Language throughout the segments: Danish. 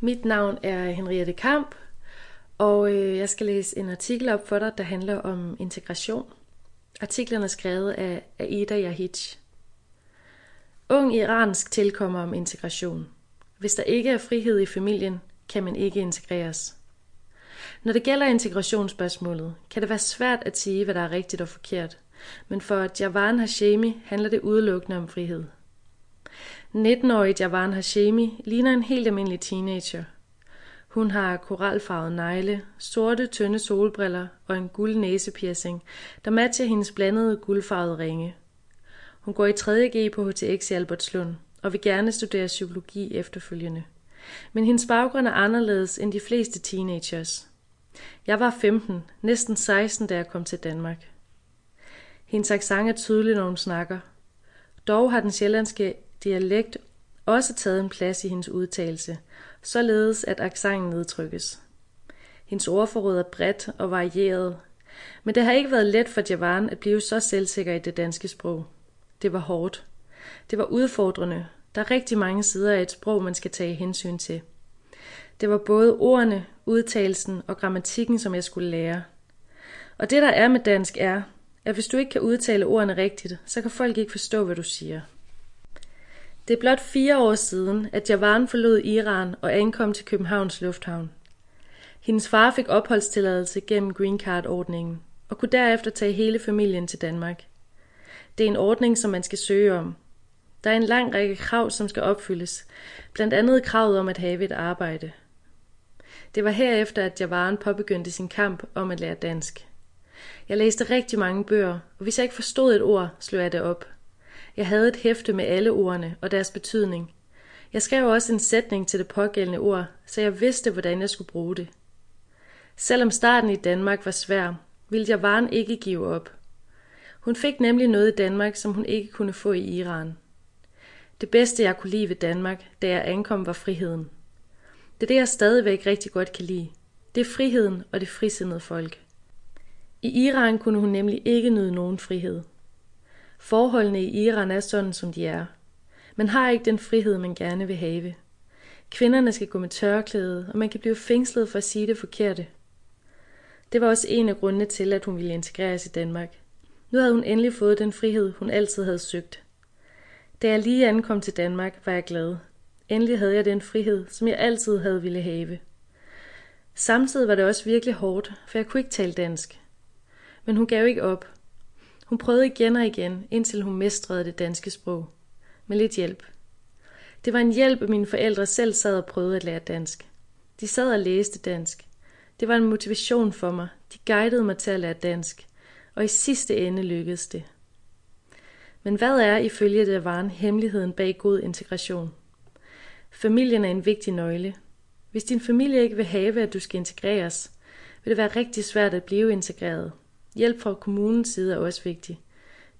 Mit navn er Henriette Kamp, og øh, jeg skal læse en artikel op for dig, der handler om integration. Artiklen er skrevet af Aida Yahich. Ung iransk tilkommer om integration. Hvis der ikke er frihed i familien, kan man ikke integreres. Når det gælder integrationsspørgsmålet, kan det være svært at sige, hvad der er rigtigt og forkert. Men for Javan Hashemi handler det udelukkende om frihed. 19-årige Javan Hashemi ligner en helt almindelig teenager. Hun har koralfarvede negle, sorte, tynde solbriller og en guld næsepiercing, der matcher hendes blandede guldfarvede ringe. Hun går i 3.G på HTX i Albertslund og vil gerne studere psykologi efterfølgende. Men hendes baggrund er anderledes end de fleste teenagers. Jeg var 15, næsten 16, da jeg kom til Danmark. Hendes accent er tydelig, når hun snakker. Dog har den sjællandske dialekt også taget en plads i hendes udtalelse, således at accenten nedtrykkes. Hendes ordforråd er bredt og varieret, men det har ikke været let for Javan at blive så selvsikker i det danske sprog. Det var hårdt. Det var udfordrende. Der er rigtig mange sider af et sprog, man skal tage hensyn til. Det var både ordene, udtalelsen og grammatikken, som jeg skulle lære. Og det der er med dansk er, at hvis du ikke kan udtale ordene rigtigt, så kan folk ikke forstå, hvad du siger. Det er blot fire år siden, at Javan forlod Iran og ankom til Københavns Lufthavn. Hendes far fik opholdstilladelse gennem Green Card-ordningen og kunne derefter tage hele familien til Danmark. Det er en ordning, som man skal søge om. Der er en lang række krav, som skal opfyldes, blandt andet kravet om at have et arbejde. Det var herefter, at Javaren påbegyndte sin kamp om at lære dansk. Jeg læste rigtig mange bøger, og hvis jeg ikke forstod et ord, slog jeg det op – jeg havde et hæfte med alle ordene og deres betydning. Jeg skrev også en sætning til det pågældende ord, så jeg vidste, hvordan jeg skulle bruge det. Selvom starten i Danmark var svær, ville jeg varen ikke give op. Hun fik nemlig noget i Danmark, som hun ikke kunne få i Iran. Det bedste, jeg kunne lide ved Danmark, da jeg ankom, var friheden. Det er det, jeg stadigvæk rigtig godt kan lide. Det er friheden og det frisindede folk. I Iran kunne hun nemlig ikke nyde nogen frihed. Forholdene i Iran er sådan, som de er. Man har ikke den frihed, man gerne vil have. Kvinderne skal gå med tørklæde, og man kan blive fængslet for at sige det forkerte. Det var også en af grundene til, at hun ville integreres i Danmark. Nu havde hun endelig fået den frihed, hun altid havde søgt. Da jeg lige ankom til Danmark, var jeg glad. Endelig havde jeg den frihed, som jeg altid havde ville have. Samtidig var det også virkelig hårdt, for jeg kunne ikke tale dansk. Men hun gav ikke op, hun prøvede igen og igen, indtil hun mestrede det danske sprog. Med lidt hjælp. Det var en hjælp, at mine forældre selv sad og prøvede at lære dansk. De sad og læste dansk. Det var en motivation for mig. De guidede mig til at lære dansk. Og i sidste ende lykkedes det. Men hvad er ifølge det var hemmeligheden bag god integration? Familien er en vigtig nøgle. Hvis din familie ikke vil have, at du skal integreres, vil det være rigtig svært at blive integreret. Hjælp fra kommunens side er også vigtig.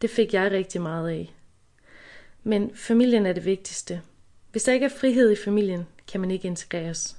Det fik jeg rigtig meget af. Men familien er det vigtigste. Hvis der ikke er frihed i familien, kan man ikke integreres.